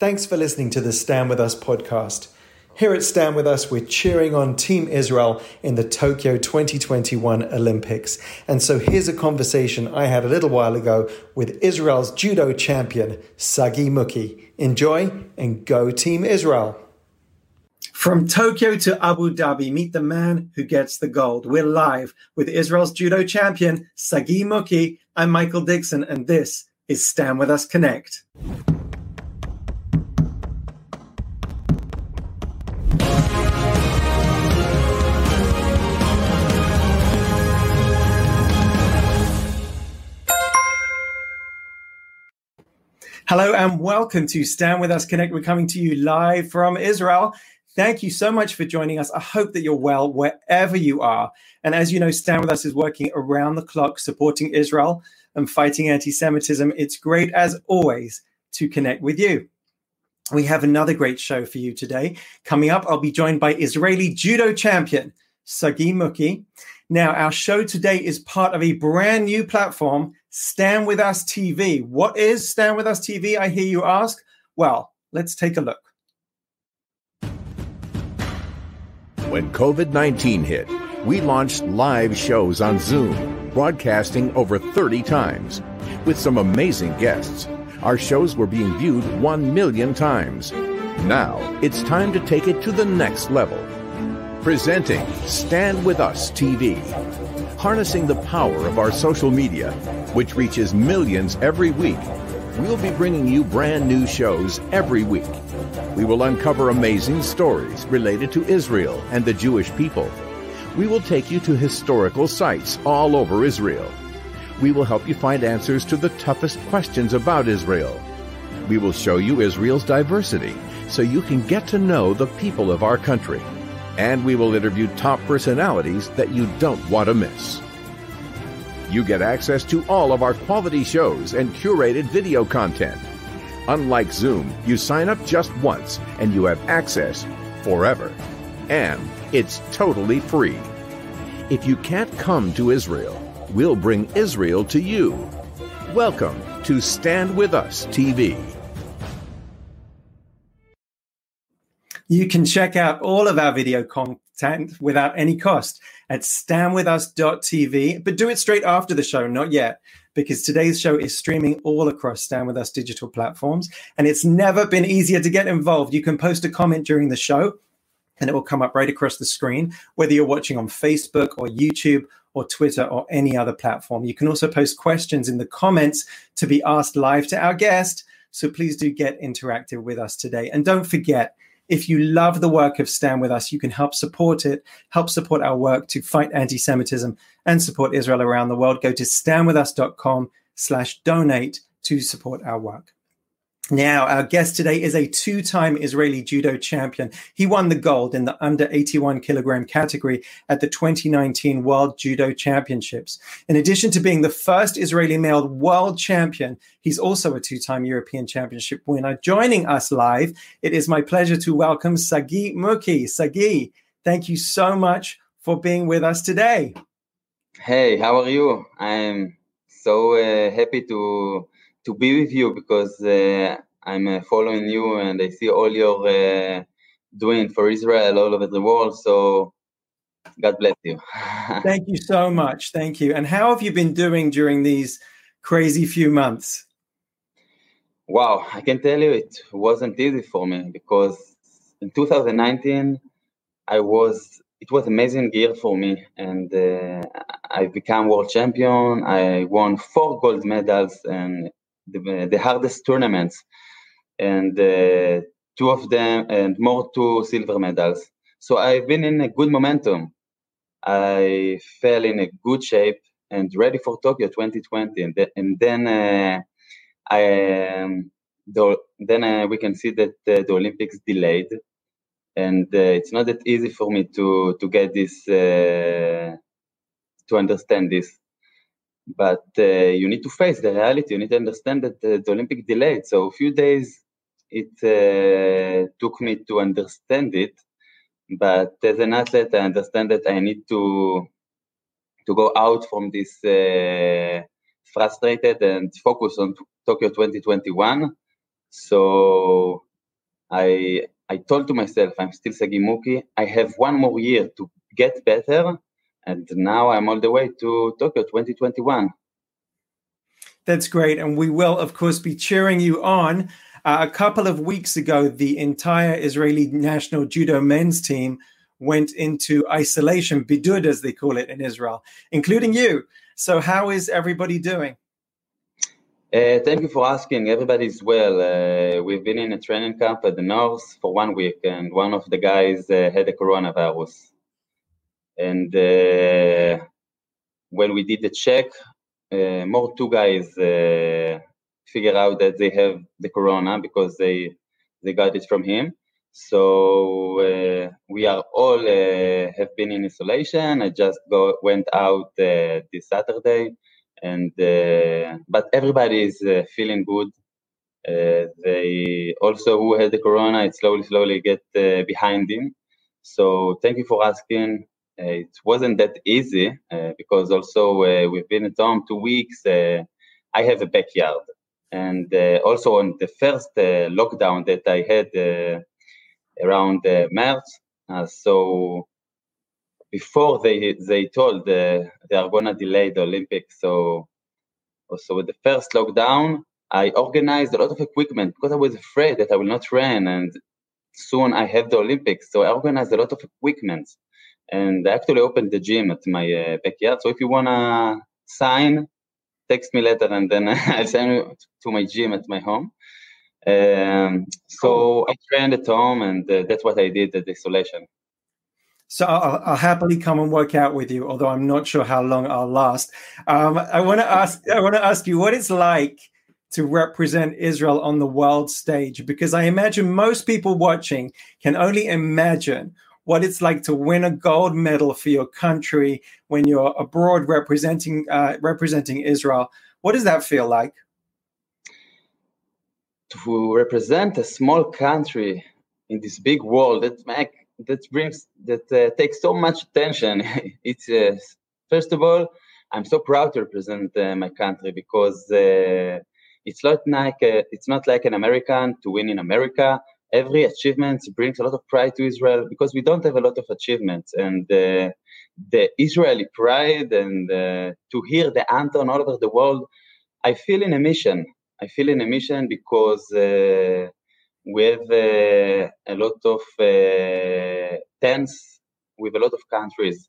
Thanks for listening to the Stand With Us podcast. Here at Stand With Us, we're cheering on Team Israel in the Tokyo 2021 Olympics. And so here's a conversation I had a little while ago with Israel's judo champion, Sagi Muki. Enjoy and go Team Israel. From Tokyo to Abu Dhabi, meet the man who gets the gold. We're live with Israel's judo champion, Sagi Muki. I'm Michael Dixon, and this is Stand With Us Connect. Hello and welcome to Stand With Us Connect. We're coming to you live from Israel. Thank you so much for joining us. I hope that you're well wherever you are. And as you know, Stand With Us is working around the clock supporting Israel and fighting anti Semitism. It's great, as always, to connect with you. We have another great show for you today. Coming up, I'll be joined by Israeli judo champion Sagi Muki. Now, our show today is part of a brand new platform Stand With Us TV. What is Stand With Us TV? I hear you ask. Well, let's take a look. When COVID 19 hit, we launched live shows on Zoom, broadcasting over 30 times. With some amazing guests, our shows were being viewed 1 million times. Now, it's time to take it to the next level. Presenting Stand With Us TV harnessing the power of our social media, which reaches millions every week, we'll be bringing you brand new shows every week. We will uncover amazing stories related to Israel and the Jewish people. We will take you to historical sites all over Israel. We will help you find answers to the toughest questions about Israel. We will show you Israel's diversity so you can get to know the people of our country and we will interview top personalities that you don't want to miss. You get access to all of our quality shows and curated video content. Unlike Zoom, you sign up just once and you have access forever. And it's totally free. If you can't come to Israel, we'll bring Israel to you. Welcome to Stand With Us TV. You can check out all of our video content without any cost at standwithus.tv, but do it straight after the show, not yet, because today's show is streaming all across Stand With Us digital platforms, and it's never been easier to get involved. You can post a comment during the show, and it will come up right across the screen, whether you're watching on Facebook or YouTube or Twitter or any other platform. You can also post questions in the comments to be asked live to our guest. So please do get interactive with us today. And don't forget, if you love the work of Stand With Us, you can help support it, help support our work to fight anti-Semitism and support Israel around the world. Go to standwithus.com slash donate to support our work. Now, our guest today is a two time Israeli judo champion. He won the gold in the under 81 kilogram category at the 2019 World Judo Championships. In addition to being the first Israeli male world champion, he's also a two time European Championship winner. Joining us live, it is my pleasure to welcome Sagi Muki. Sagi, thank you so much for being with us today. Hey, how are you? I'm so uh, happy to to be with you because uh, I'm uh, following you and I see all you're uh, doing for Israel all over the world. So God bless you. Thank you so much. Thank you. And how have you been doing during these crazy few months? Wow, I can tell you it wasn't easy for me because in 2019 I was it was amazing year for me and uh, I became world champion. I won four gold medals and the, the hardest tournaments, and uh, two of them and more two silver medals. So I've been in a good momentum. I fell in a good shape and ready for Tokyo 2020, and, and then uh, I um, the, then uh, we can see that uh, the Olympics delayed, and uh, it's not that easy for me to to get this uh, to understand this but uh, you need to face the reality. You need to understand that the, the Olympic delayed. So a few days it uh, took me to understand it. But as an athlete, I understand that I need to to go out from this uh, frustrated and focus on Tokyo 2021. So I I told to myself, I'm still Sagi Muki. I have one more year to get better, and now I'm all the way to Tokyo 2021. That's great, and we will, of course, be cheering you on. Uh, a couple of weeks ago, the entire Israeli national judo men's team went into isolation, bidud as they call it in Israel, including you. So, how is everybody doing? Uh, thank you for asking. Everybody's well. Uh, we've been in a training camp at the north for one week, and one of the guys uh, had a coronavirus. And uh, when we did the check, uh, more two guys uh, figure out that they have the corona because they they got it from him. So uh, we are all uh, have been in isolation. I just go went out uh, this Saturday, and but everybody is feeling good. They also who had the corona, it slowly slowly get behind him. So thank you for asking. It wasn't that easy because also we've been at home two weeks. I have a backyard, and also on the first lockdown that I had around uh, March. Uh, so before they they told uh, they are gonna delay the Olympics, so so with the first lockdown, I organized a lot of equipment because I was afraid that I will not run and soon I have the Olympics. So I organized a lot of equipment and I actually opened the gym at my uh, backyard. So if you wanna sign, text me later and then I'll send you to my gym at my home. Um, so I trained at home, and uh, that's what I did at the isolation. So I'll, I'll, happily come and work out with you, although I'm not sure how long I'll last. Um, I want to ask. I want to ask you what it's like to represent Israel on the world stage, because I imagine most people watching can only imagine what it's like to win a gold medal for your country when you're abroad representing uh, representing Israel. What does that feel like? to represent a small country in this big world that make that brings that uh, takes so much attention it's uh, first of all i'm so proud to represent uh, my country because uh, it's not like uh, it's not like an american to win in america every achievement brings a lot of pride to israel because we don't have a lot of achievements and uh, the israeli pride and to hear the anthem all over the world i feel in a mission I feel in a mission because uh, we have uh, a lot of uh, tents with a lot of countries.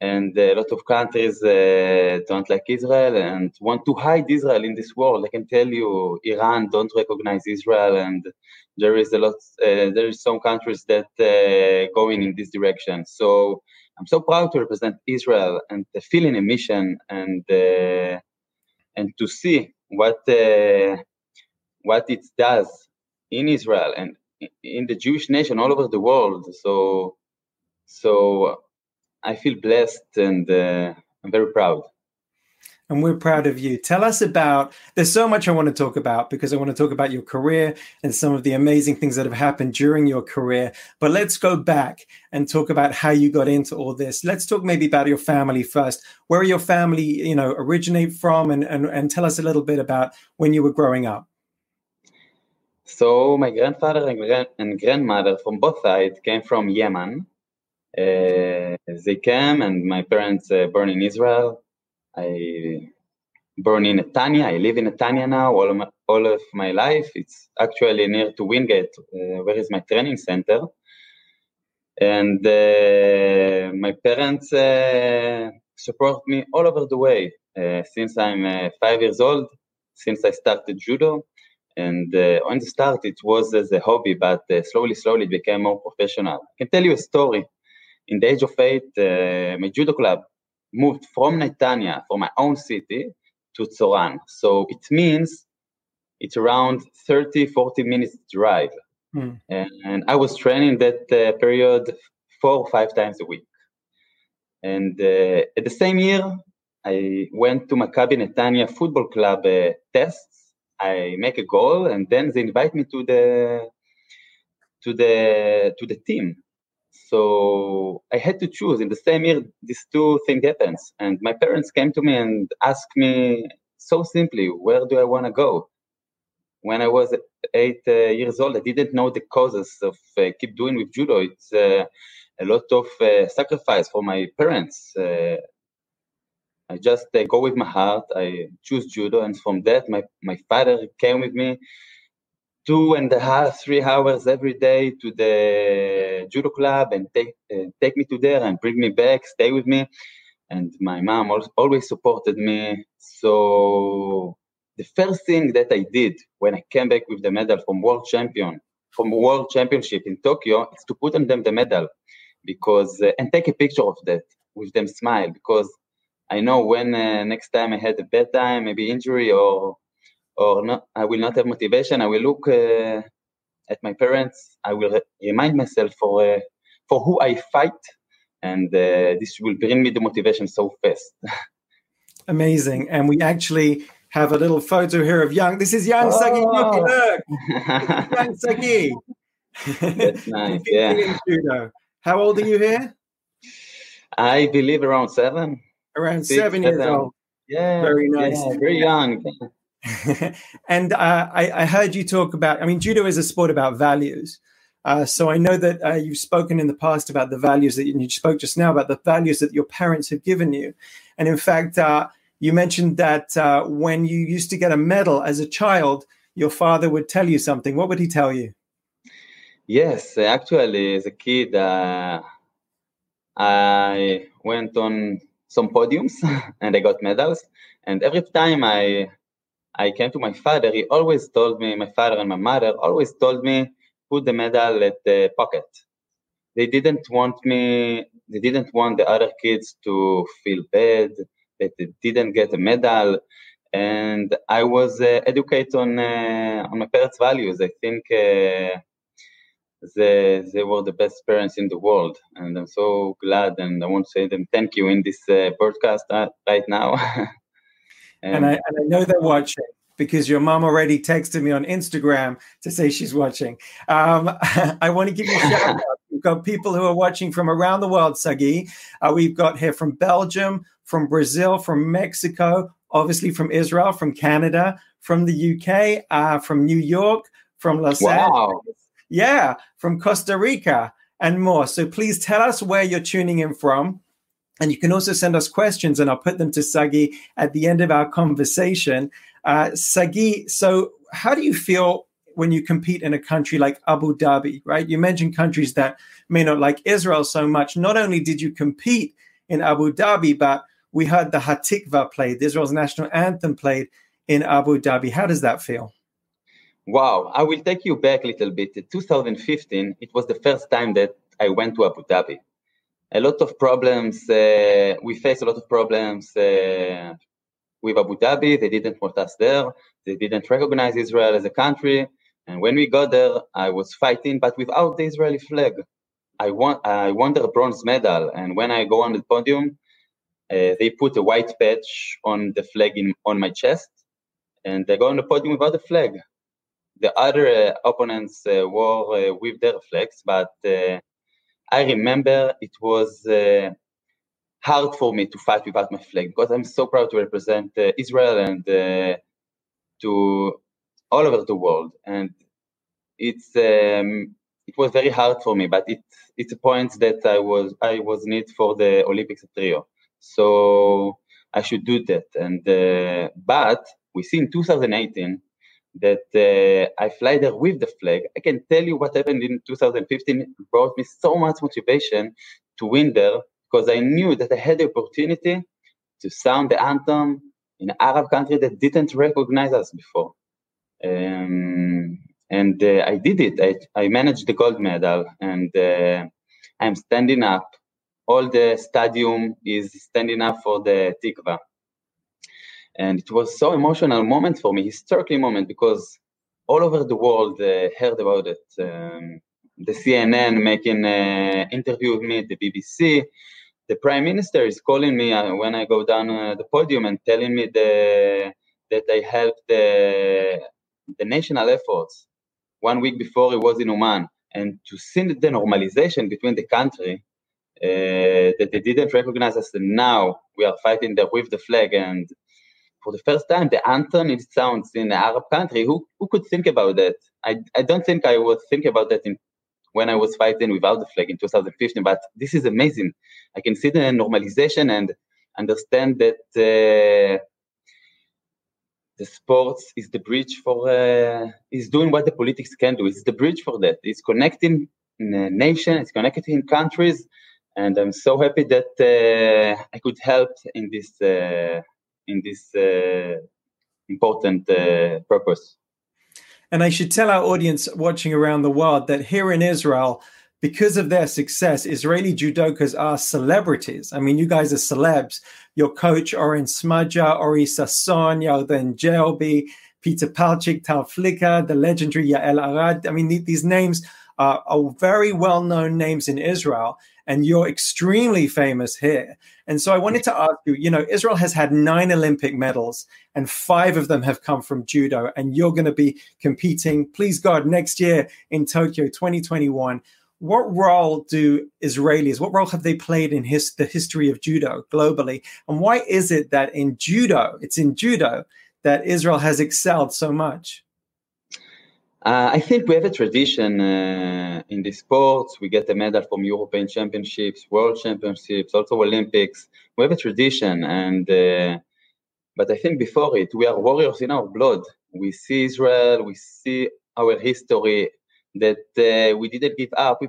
And a lot of countries uh, don't like Israel and want to hide Israel in this world. I can tell you, Iran don't recognize Israel, and there is a lot. Uh, there is some countries that uh, going in this direction. So I'm so proud to represent Israel and to feel in a mission and and to see what uh, what it does in Israel and in the Jewish nation all over the world. So so I feel blessed and uh, I'm very proud and we're proud of you. Tell us about, there's so much I want to talk about because I want to talk about your career and some of the amazing things that have happened during your career. But let's go back and talk about how you got into all this. Let's talk maybe about your family first. Where your family, you know, originate from and, and, and tell us a little bit about when you were growing up. So my grandfather and, grand- and grandmother from both sides came from Yemen. Uh, they came and my parents uh, born in Israel I born in Netanya. I live in Netanya now all of my, all of my life. It's actually near to Wingate, uh, where is my training center. And uh, my parents uh, support me all over the way uh, since I'm uh, five years old, since I started judo. And on the start, it was as a hobby, but slowly, slowly, it became more professional. I can tell you a story. In the age of eight, my judo club moved from Netanya, from my own city, to Tzoran. So it means it's around 30, 40 minutes drive. Mm. And, and, I was training that uh, period four or five times a week. And uh, at the same year, I went to Maccabi Netanya Football Club uh, tests. I make a goal, and then they invite me to the to the to the team. So I had to choose. In the same year, these two things happens, and my parents came to me and asked me so simply, "Where do I want to go? when I was eight uh, years old, I didn't know the causes of uh, keep doing with judo. It's uh, a lot of uh, sacrifice for my parents. Uh, I just uh, go with my heart. I choose judo, and from that, my my father came with me two and a half, three hours every day to the judo club and take take me to there and bring me back, stay with me. And my mom always supported me. So the first thing that I did when I came back with the medal from world champion, from world championship in Tokyo, is to put on them the medal because uh, and take a picture of that with them smile because I know when uh, next time I had a bad time, maybe injury or or not, I will not have motivation. I will look uh, at my parents. I will remind myself for uh, for who I fight, and uh, this will bring me the motivation so fast. Amazing, and we actually have a little photo here of young. This is young oh. Sagi. Look, look. young Sagi. That's nice. yeah. How old are you here? I believe around seven. Around Six, seven years seven. old. Yeah. Very nice. Yeah, very young. and uh, I, I, heard you talk about, I mean, judo is a sport about values. Uh, so I know that uh, you've spoken in the past about the values that you, you, spoke just now about the values that your parents have given you. And in fact, uh, you mentioned that uh, when you used to get a medal as a child, your father would tell you something. What would he tell you? Yes, actually, as a kid, uh, I went on some podiums and I got medals. And every time I I came to my father, he always told me, my father and my mother always told me, put the medal at the pocket. They didn't want me, they didn't want the other kids to feel bad that they didn't get a medal. And I was uh, educated on, uh, on my parents' values. I think uh, they, they were the best parents in the world. And I'm so glad and I want to say them thank you in this uh, broadcast uh, right now. and, and, I, and I know they're watching because your mom already texted me on Instagram to say she's watching. Um, I want to give you a shout out. We've got people who are watching from around the world, Sagi. Uh, we've got here from Belgium, from Brazil, from Mexico, obviously from Israel, from Canada, from the UK, uh, from New York, from Los wow. Angeles yeah, from Costa Rica and more. So please tell us where you're tuning in from. And you can also send us questions, and I'll put them to Sagi at the end of our conversation. Uh, Sagi, so how do you feel when you compete in a country like Abu Dhabi, right? You mentioned countries that may not like Israel so much. Not only did you compete in Abu Dhabi, but we heard the Hatikva played, Israel's national anthem played in Abu Dhabi. How does that feel? Wow, I will take you back a little bit. In 2015, it was the first time that I went to Abu Dhabi. A lot of problems, uh, we faced a lot of problems uh, with Abu Dhabi. They didn't want us there. They didn't recognize Israel as a country. And when we got there, I was fighting, but without the Israeli flag. I won, I won the bronze medal. And when I go on the podium, uh, they put a white patch on the flag in, on my chest. And they go on the podium without the flag the other uh, opponents uh, were uh, with their flags, but I remember it was hard for me to fight without my flag because I'm so proud to represent Israel and to all over the world. And it's um, it was very hard for me, but it it's a point that I was I was need for the Olympics at Rio, so I should do that. And uh, but we see in 2018 that uh, I fly there with the flag. I can tell you what happened in 2015 brought me so much motivation to win there because I knew that I had the opportunity to sound the anthem in an Arab country that didn't recognize us before. Um, and uh, I did it. I, I, managed the gold medal and uh, I'm standing up. All the stadium is standing up for the Tikva and it was so emotional moment for me, historically moment, because all over the world uh, heard about it. Um, the CNN making an interview with me, the BBC, the prime minister is calling me uh, when I go down uh, the podium and telling me the, that I helped the, the national efforts. One week before it was in Oman, and to see the normalization between the country uh, that they didn't recognize us, and now we are fighting there with the flag and for the first time the anthem it sounds in Arab country. Who who could think about that? I, I don't think I was thinking about that in when I was fighting without the flag in 2015. But this is amazing. I can see the normalization and understand that uh, the sports is the bridge for uh, is doing what the politics can do. It's the bridge for that. It's connecting nation. It's connecting countries, and I'm so happy that uh, I could help in this uh, in this uh, important uh, purpose. And I should tell our audience watching around the world that here in Israel, because of their success, Israeli judokas are celebrities. I mean, you guys are celebs. Your coach, Oren Smadja, Ori Sasson, Yarden Gerbi, Peter Palchik, Tal Flicker, the legendary Yael Arad. I mean, these names are, are very well known names in Israel, and you're extremely famous here. And so I wanted to ask you you know, Israel has had nine Olympic medals, and five of them have come from judo, and you're going to be competing, please God, next year in Tokyo 2021 what role do Israelis, what role have they played in his, the history of judo globally? And why is it that in judo, it's in judo that Israel has excelled so much? Uh, I think we have a tradition uh, in the sports. We get a medal from European Championships, World Championships, also Olympics. We have a tradition, and uh, but I think before it, we are warriors in our blood. We see Israel, we see our history that uh, we didn't give up. We,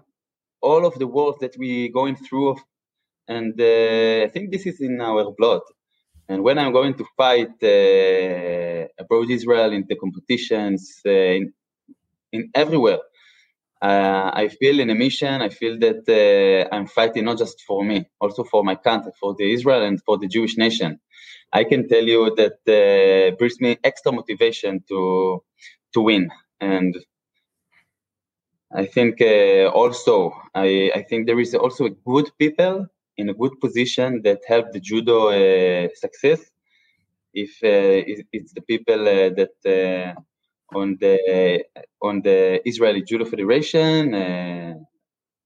all of the wars that we going through, and uh, I think this is in our blood. And when I'm going to fight uh, abroad Israel in the competitions, in in everywhere. Uh, I feel in a mission. I feel that uh, I'm fighting not just for me, also for my country, for the Israel and for the Jewish nation. I can tell you that uh, brings me extra motivation to to win, and I think uh, also I, I think there is also good people in a good position that help the judo uh, success. If uh, it's the people that on the on the Israeli Judo Federation, uh,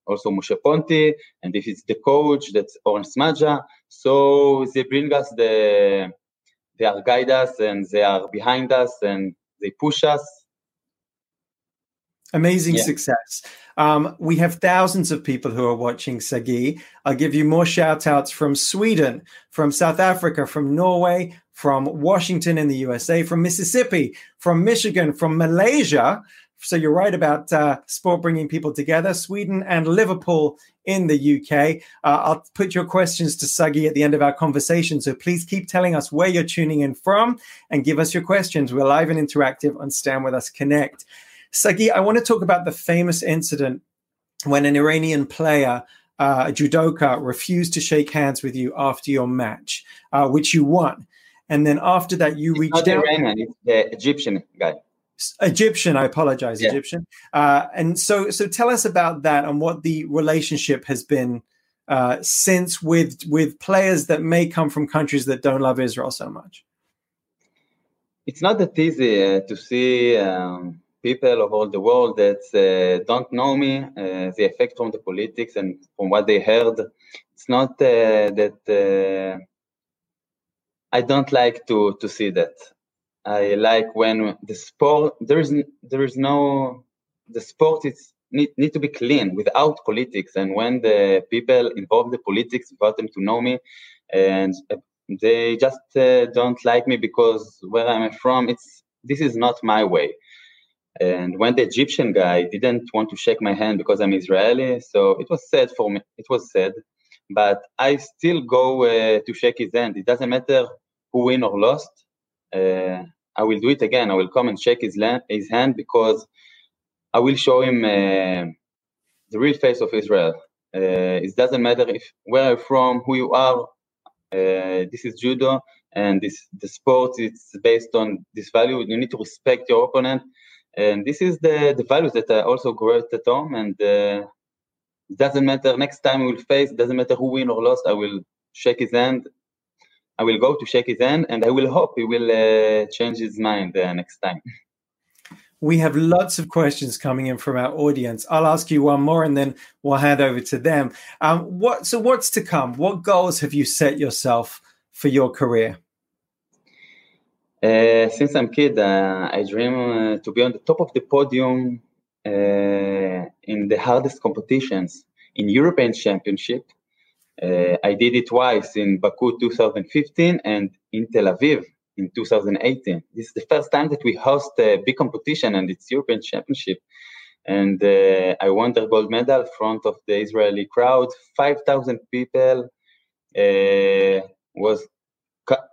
also Moshe Ponti, and if it's the coach, that's Oren Smadja. So they bring us the they are guide us and they are behind us and they push us. Amazing yeah. success. Um, we have thousands of people who are watching Sagi. I'll give you more shout outs from Sweden, from South Africa, from Norway, from Washington in the USA, from Mississippi, from Michigan, from Malaysia. So you're right about uh, sport bringing people together. Sweden and Liverpool in the UK. Uh, I'll put your questions to Sagi at the end of our conversation. So please keep telling us where you're tuning in from and give us your questions. We're live and interactive on Stand With Us Connect. Sagi, I want to talk about the famous incident when an Iranian player uh, judoka refused to shake hands with you after your match, uh, which you won. And then after that, you it's reached not out. Iranian, it's the Egyptian guy. Egyptian, I apologize, yeah. Egyptian. Uh, and so, so tell us about that and what the relationship has been uh, since with with players that may come from countries that don't love Israel so much. It's not that easy uh, to see um, people of all the world that uh, don't know me, uh, the effect from the politics and from what they heard. It's not uh, that I don't like to to see that. I like when the sport there is there is no the sport is need, need to be clean without politics. And when the people involve the politics without them to know me and they just uh, don't like me because where I'm from it's this is not my way. And when the Egyptian guy didn't want to shake my hand because I'm Israeli so it was sad for me it was sad. But I still go uh, to shake his hand. It doesn't matter who win or lost, uh, I will do it again. I will come and shake his, land, his hand because I will show him uh, the real face of Israel. Uh, it doesn't matter if where you're from, who you are. Uh, this is judo, and this the sport. It's based on this value. You need to respect your opponent, and this is the the values that I also grew at home. And uh, it doesn't matter. Next time we will face. Doesn't matter who win or lost. I will shake his hand I will go to shake his hand, and I will hope he will uh, change his mind uh, next time. We have lots of questions coming in from our audience. I'll ask you one more, and then we'll hand over to them. Um, what so? What's to come? What goals have you set yourself for your career? Uh, since I'm kid, uh, I dream uh, to be on the top of the podium uh, in the hardest competitions in European Championship. Uh, I did it twice in Baku 2015 and in Tel Aviv in 2018. This is the first time that we host a big competition and it's European Championship. And uh, I won the gold medal in front of the Israeli crowd. 5,000 people uh, was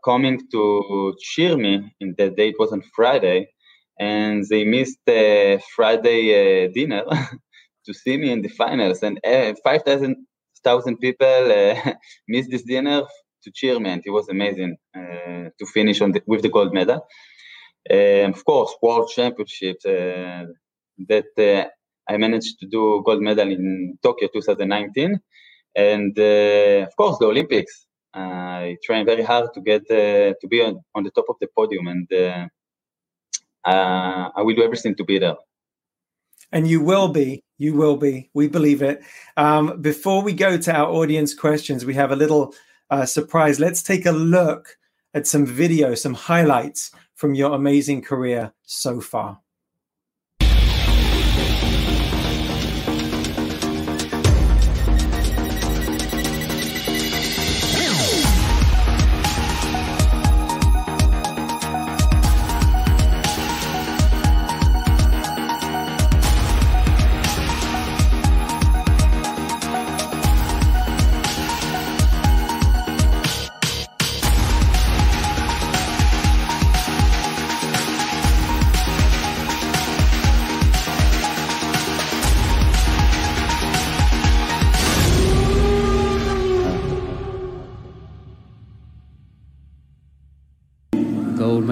coming to cheer me. And the it was on Friday. And they missed the Friday uh, dinner to see me in the finals. And uh, 5,000 thousand people uh, missed this dinner to cheer me, and it was amazing uh, to finish on the, with the gold medal. Um, of course, world championships uh, that uh, I managed to do gold medal in Tokyo 2019, and uh, of course the Olympics. I trained very hard to get uh, to be on, on, the top of the podium, and I will do everything to be there. And you will be you will be. We believe it. Um, before we go to our audience questions we have a little uh, surprise, let's take a look at some video, some highlights from your amazing career so far.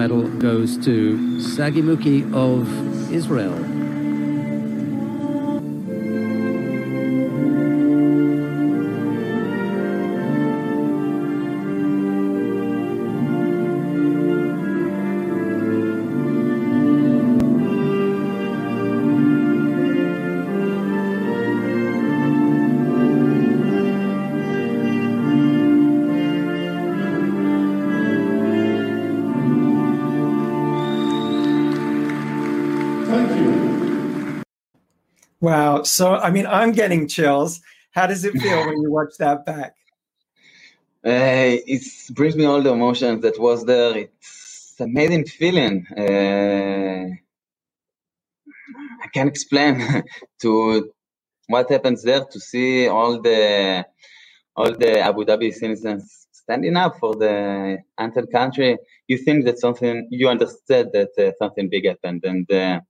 Goes to Sagi Muki of Israel. So, I mean, I'm getting chills. How does it feel when you watch that back? Uh, it brings me all the emotions that was there. It's amazing feeling. Uh, I can't explain to what happens there to see all the all the Abu Dhabi citizens standing up for the anthem country. You think that something you understood that uh, something big happened, and uh,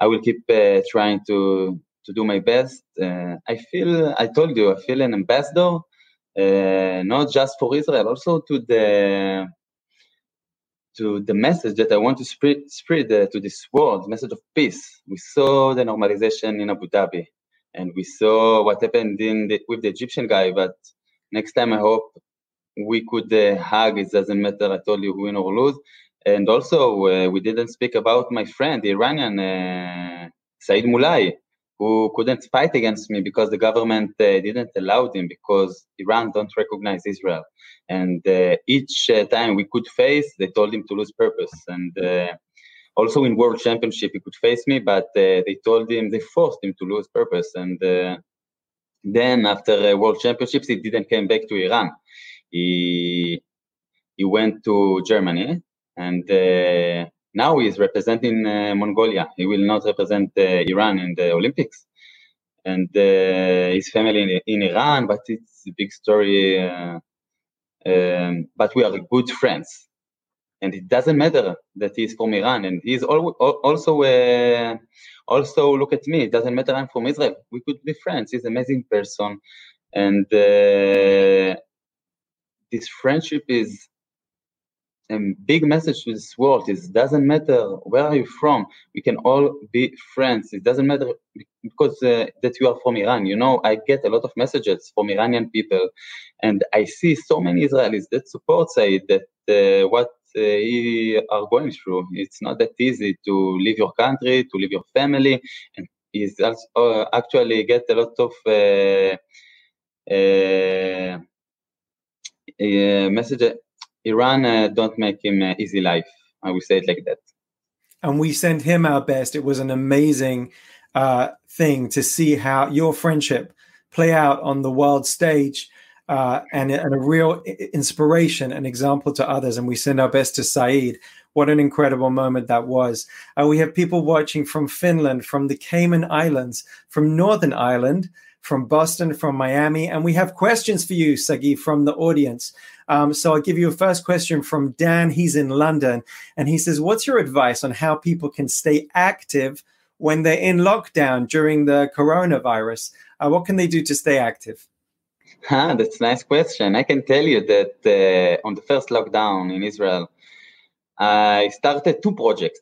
I will keep uh, trying to to do my best. Uh, I feel, I told you, I feel an ambassador, uh, not just for Israel, also to the to the message that I want to spread, spread uh, to this world, message of peace. We saw the normalization in Abu Dhabi, and we saw what happened in the, with the Egyptian guy. But next time, I hope we could uh, hug. It doesn't matter. I told you win or lose. And also, uh, we didn't speak about my friend, the Iranian uh, Saeed Mollaei, who couldn't fight against me because the government uh, didn't allow him because Iran don't recognize Israel. And uh, each uh, time we could face, they told him to lose purpose. And uh, also in World Championship, he could face me, but uh, they told him, they forced him to lose purpose. And uh, then after World Championships, he didn't come back to Iran. He he went to Germany and now he is representing uh, Mongolia. He will not represent uh, Iran in the Olympics. And uh, his family in, in, Iran, but it's a big story. Um, but we are good friends. And it doesn't matter that he's from Iran. And he's al- also, also look at me. It doesn't matter I'm from Israel. We could be friends. He's an amazing person. And this friendship is big message to this world is doesn't matter where are you from we can all be friends. It doesn't matter because uh, that you are from iran you know i get a lot of messages from iranian people. And i see so many israelis that support say that uh, what uh, you are going through. It's not that easy to leave your country to leave your family. And is also uh, actually get a lot of uh, uh, messages Iran uh, don't make him uh, easy life. I will say it like that. And we send him our best. It was an amazing uh, thing to see how your friendship play out on the world stage uh, and, and, a real inspiration and example to others. And we send our best to Saeed. What an incredible moment that was. Uh, we have people watching from Finland, from the Cayman Islands, from Northern Ireland, from Boston, from Miami. And we have questions for you, Sagi, from the audience. Um, so I'll give you a first question from Dan. He's in London. And he says, What's your advice on how people can stay active when they're in lockdown during the coronavirus? Uh, what can they do to stay active? Huh, that's a nice question. I can tell you that uh, on the first lockdown in Israel, I started two projects.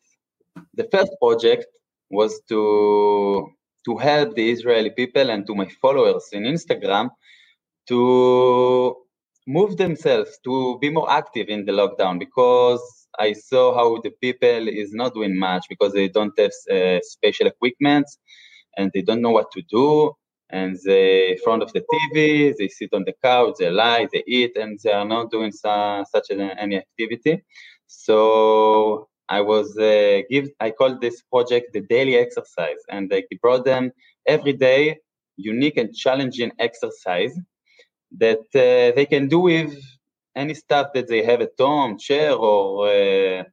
The first project was to to help the Israeli people and to my followers in Instagram to move themselves to be more active in the lockdown because I saw how the people is not doing much because they don't have uh, special equipment and they don't know what to do and they in front of the TV, they sit on the couch, they lie, they eat, and they are not doing su- such an, any activity. So I was uh, give I called this project the daily exercise, and I brought them every day unique and challenging exercise that uh, they can do with any stuff that they have at home, chair or uh,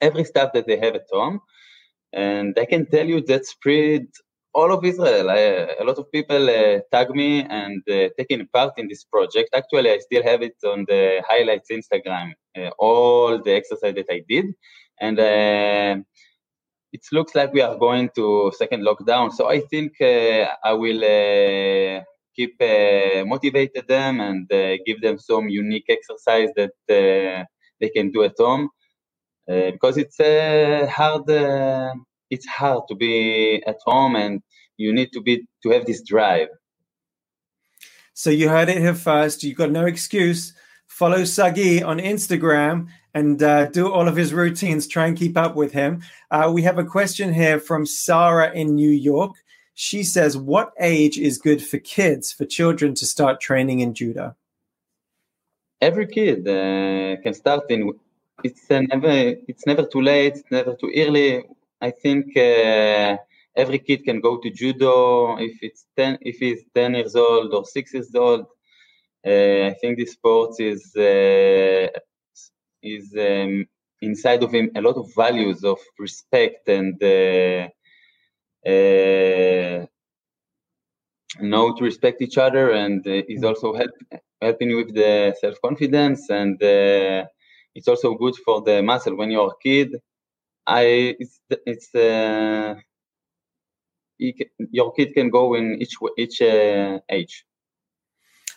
every stuff that they have at home. And I can tell you that spread all of Israel. I, a lot of people uh, tag me and uh, taking part in this project. Actually, I still have it on the highlights Instagram, uh, all the exercise that I did, and uh, it looks like we are going to second lockdown. So I think uh, I will uh, keep motivated them and give them some unique exercise that they can do at home because it's hard it's hard to be at home and you need to be to have this drive. So you heard it here first. You've got no excuse. Follow sagi on instagram and uh, do all of his routines. Try and keep up with him. Uh, we have a question here from sarah in new york. She says what age is good for kids for children to start training in judo? Every kid uh, can start in it's never it's never too late it's never too early I think uh, every kid can go to judo if it's ten if he's ten years old or six years old. Uh, I think this sport is uh, is um, inside of him a lot of values of respect and uh, uh, know to respect each other, and uh, is mm. also help, helping with the self confidence, and it's also good for the muscle when you're a kid I it's it's uh, your kid can go in each each uh, age.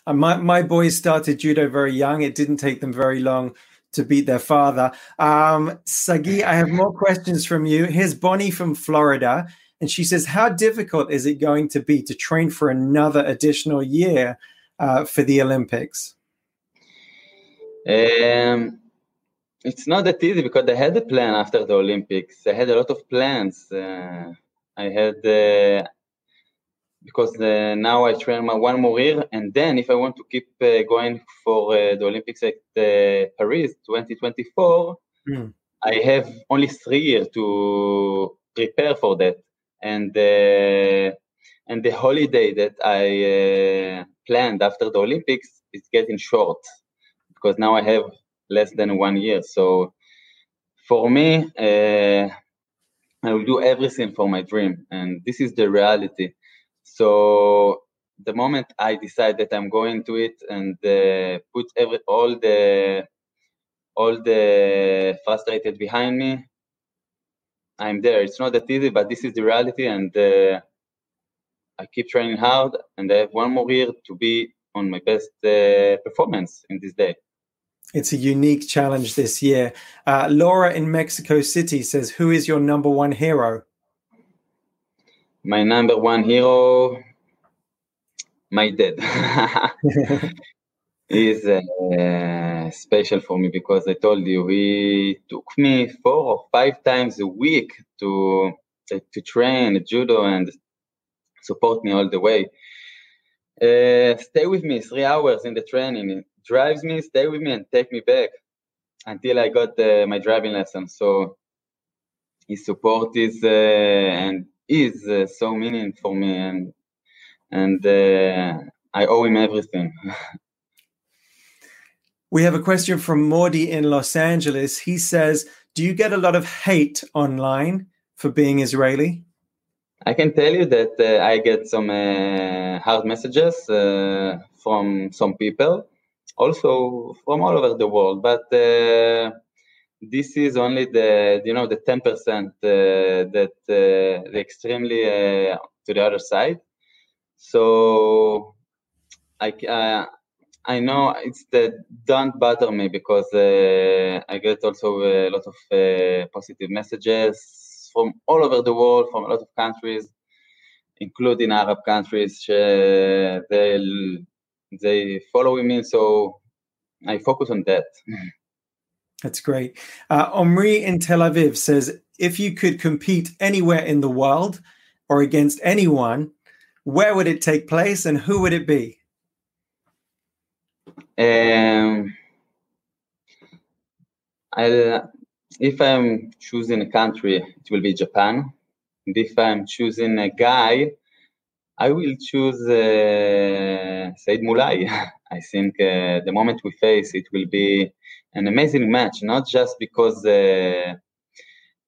And uh, my my boys started judo very young. It didn't take them very long to beat their father. Um, Sagi, I have more questions from you. Here's Bonnie from Florida, and she says, "How difficult is it going to be to train for another additional year uh, for the Olympics?" Um, it's not that easy because I had a plan after the Olympics. I had a lot of plans. Uh, I had uh, because uh, now I train my one more year, and then if I want to keep uh, going for uh, the Olympics at uh, Paris 2024, mm. I have only three years to prepare for that, and and the holiday that I planned after the Olympics is getting short because now I have less than one year. So for me, uh, I will do everything for my dream, and this is the reality. So the moment I decide that I'm going to it and uh, put every all the all the frustrated behind me, I'm there. It's not that easy, but this is the reality, and uh, I keep training hard, and I have one more year to be on my best uh, performance in this day. It's a unique challenge this year. Uh, Laura in Mexico City says, Who is your number one hero? My number one hero, my dad. is uh, special for me because I told you he took me four or five times a week to to train judo and support me all the way. Uh, stay with me three hours in the training drives me, stay with me, and take me back. until I got uh, my driving lesson. So his support is uh, and is uh, so meaning for me, and and uh, I owe him everything. we have a question from Mordi in Los Angeles. He says, "Do you get a lot of hate online for being Israeli?" I can tell you that uh, I get some uh, hard messages uh, from some people, also from all over the world. But uh, this is only the you know the ten percent uh, that uh, the extremely to the other side. So I I know it's the don't bother me because I get also a lot of positive messages from all over the world, from a lot of countries, including Arab countries. Uh, they they follow me, so I focus on that. That's great. Uh, Omri in Tel Aviv says, if you could compete anywhere in the world or against anyone, where would it take place and who would it be? Um, I, if I'm choosing a country, it will be Japan. And if I'm choosing a guy, I will choose uh, Saeed Mollaei. I think uh, the moment we face it will be an amazing match, not just because uh,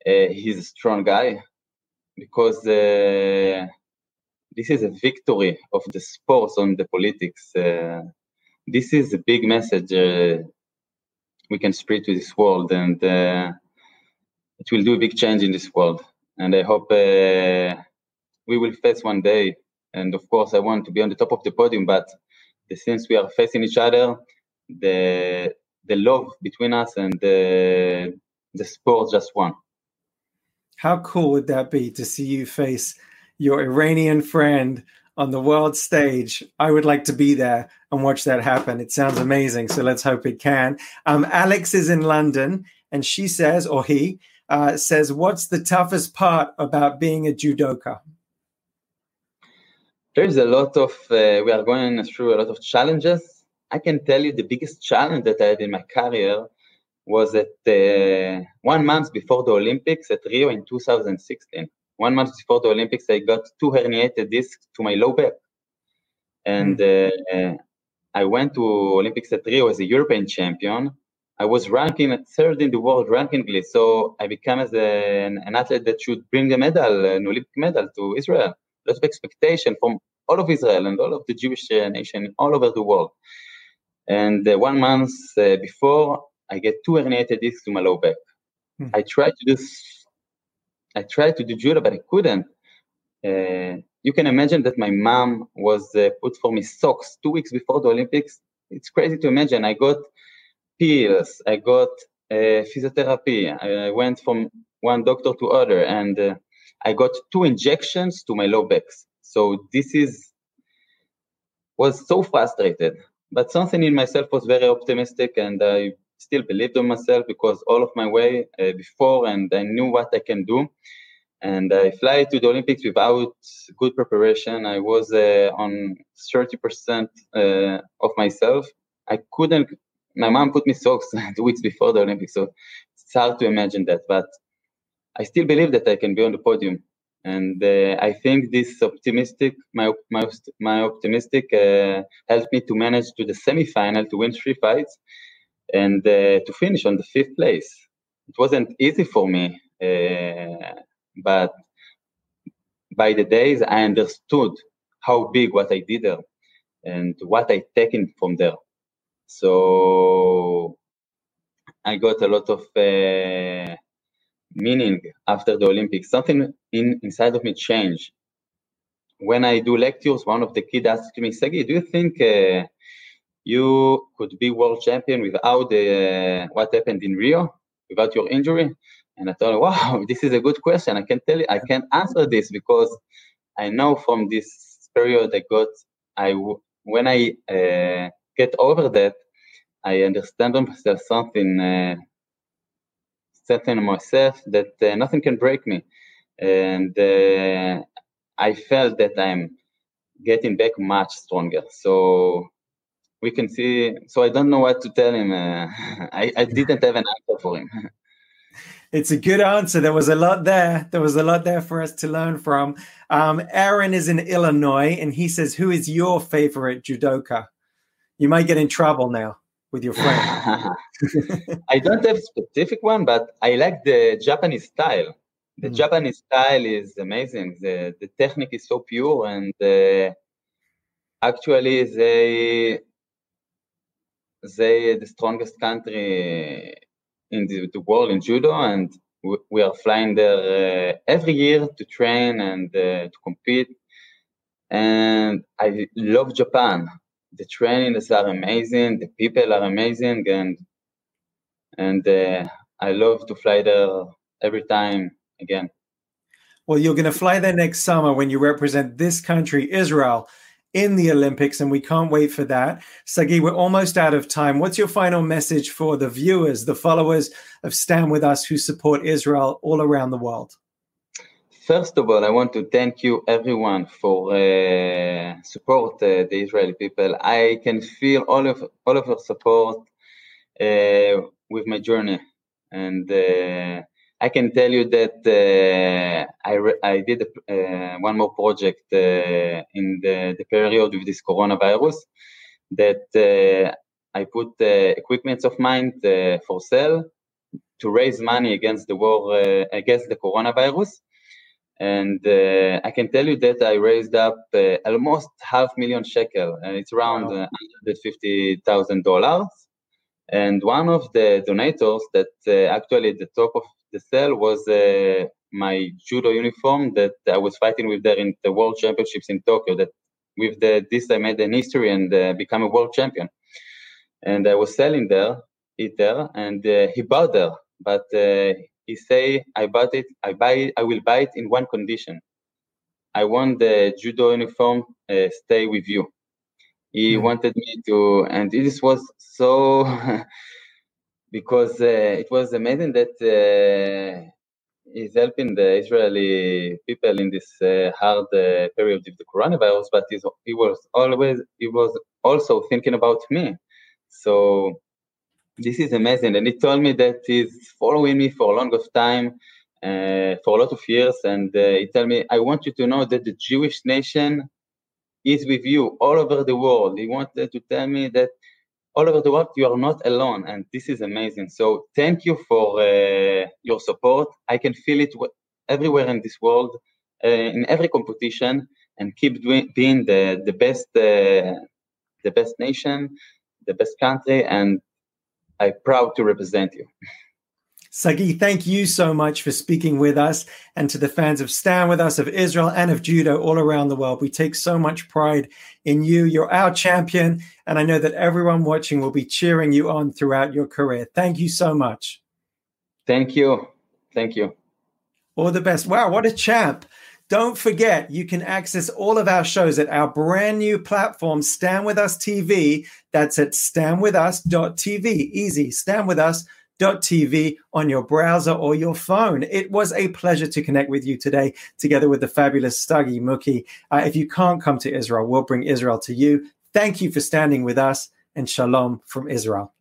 uh he's a strong guy, because uh, this is a victory of the sports on the politics. Uh, this is a big message we can spread to this world, and it will do a big change in this world. And I hope we will face one day. And of course, I want to be on the top of the podium, but since we are facing each other, the the love between us and the the sport just won. How cool would that be to see you face your Iranian friend on the world stage. I would like to be there and watch that happen. It sounds amazing. So let's hope it can. Um, Alex is in London and she says, or he uh, says, What's the toughest part about being a judoka? There's a lot of, uh, we are going through a lot of challenges. I can tell you the biggest challenge that I had in my career was at uh, one month before the Olympics at Rio in 2016 one month before the Olympics, I got two herniated discs to my low back. And mm. uh, I went to Olympics at Rio as a European champion. I was ranking third in the world rankingly, so I became as a, an, an, athlete that should bring a medal, an Olympic medal to Israel. A lot of expectation from all of Israel and all of the Jewish uh, nation all over the world. And uh, one month uh, before, I get two herniated discs to my low back. Mm. I tried to do I tried to do judo, but I couldn't. Uh, you can imagine that my mom was uh, put for me socks two weeks before the Olympics. It's crazy to imagine. I got pills, I got uh, physiotherapy. I went from one doctor to other, and uh, I got two injections to my low backs. So this is was so frustrated. But something in myself was very optimistic, and I still believed in myself because all of my way uh, before and I knew what I can do. And I fly to the Olympics without good preparation. I was uh, on 30% uh, of myself. I couldn't, my mom put me socks two weeks before the Olympics. So it's hard to imagine that. But I still believe that I can be on the podium. And uh, I think this optimistic, my my, my optimistic, uh, helped me to manage to the semifinal to win three fights, and uh, to finish on the fifth place. It wasn't easy for me, uh, but by the days I understood how big what I did there and what I taken from there. So I got a lot of uh, meaning after the Olympics. Something in, inside of me changed. When I do lectures, one of the kids asked me, Sagi, do you think uh, you could be world champion without the, what happened in Rio, without your injury? And I thought, wow, this is a good question. I can tell you, I can answer this because I know from this period I got, I when I uh, get over that, I understand myself something, uh, something in myself that uh, nothing can break me, and uh, I felt that I'm getting back much stronger. So we can see. So I don't know what to tell him. Uh, I, I didn't have an answer for him. It's a good answer. There was a lot there. There was a lot there for us to learn from. Um, Aaron is in Illinois, and he says, "Who is your favorite judoka?" You might get in trouble now with your friend. I don't have a specific one, but I like the Japanese style. The mm. Japanese style is amazing. The the technique is so pure, and uh, actually they they the strongest country in the, the world in judo, and we, we are flying there uh, every year to train and uh, to compete. And I love Japan. The trainings are amazing. The people are amazing, and and uh, I love to fly there every time again. Well, you're going to fly there next summer when you represent this country, Israel in the Olympics, and we can't wait for that. Sagi, we're almost out of time. What's your final message for the viewers, the followers of Stand With Us who support Israel all around the world? First of all, I want to thank you, everyone, for uh, support uh, the Israeli people. I can feel all of all of your support uh, with my journey, and uh, I can tell you that uh, I, re- I did a, uh, one more project in the, the period with this coronavirus that I put equipment of mine for sale to raise money against the war, against the coronavirus. And I can tell you that I raised up almost half million shekel, and it's around wow. $150,000. And one of the donators that actually at the top of the cell was uh, my judo uniform that I was fighting with there in the World Championships in Tokyo. That with the, this I made an history and uh, become a world champion. And I was selling there, it there, and uh, he bought there, but uh, he say I bought it, I buy it, I will buy it in one condition. I want the judo uniform uh, stay with you. He mm-hmm. wanted me to, and this was so because uh, it was amazing that uh, he's helping the Israeli people in this uh, hard period of the coronavirus, but he was always he was also thinking about me. So this is amazing, and he told me that he's following me for a long of time. Uh, for a lot of years, and uh, he told me, "I want you to know that the Jewish nation is with you all over the world." He wanted to tell me that all over the world, you are not alone, and this is amazing. So thank you for uh, your support. I can feel it everywhere in this world, uh, in every competition, and keep doing, being the the best, uh, the best nation, the best country, and I'm proud to represent you. Sagi, thank you so much for speaking with us and to the fans of Stand With Us, of Israel, and of Judo all around the world. We take so much pride in you. You're our champion, and I know that everyone watching will be cheering you on throughout your career. Thank you so much. Thank you. Thank you. All the best. Wow, what a champ. Don't forget, you can access all of our shows at our brand new platform, Stand With Us TV. That's at standwithus.tv. Easy, stand with us TV on your browser or your phone. It was a pleasure to connect with you today, together with the fabulous Sagi Muki. Uh, if you can't come to Israel, we'll bring Israel to you. Thank you for standing with us, and shalom from Israel.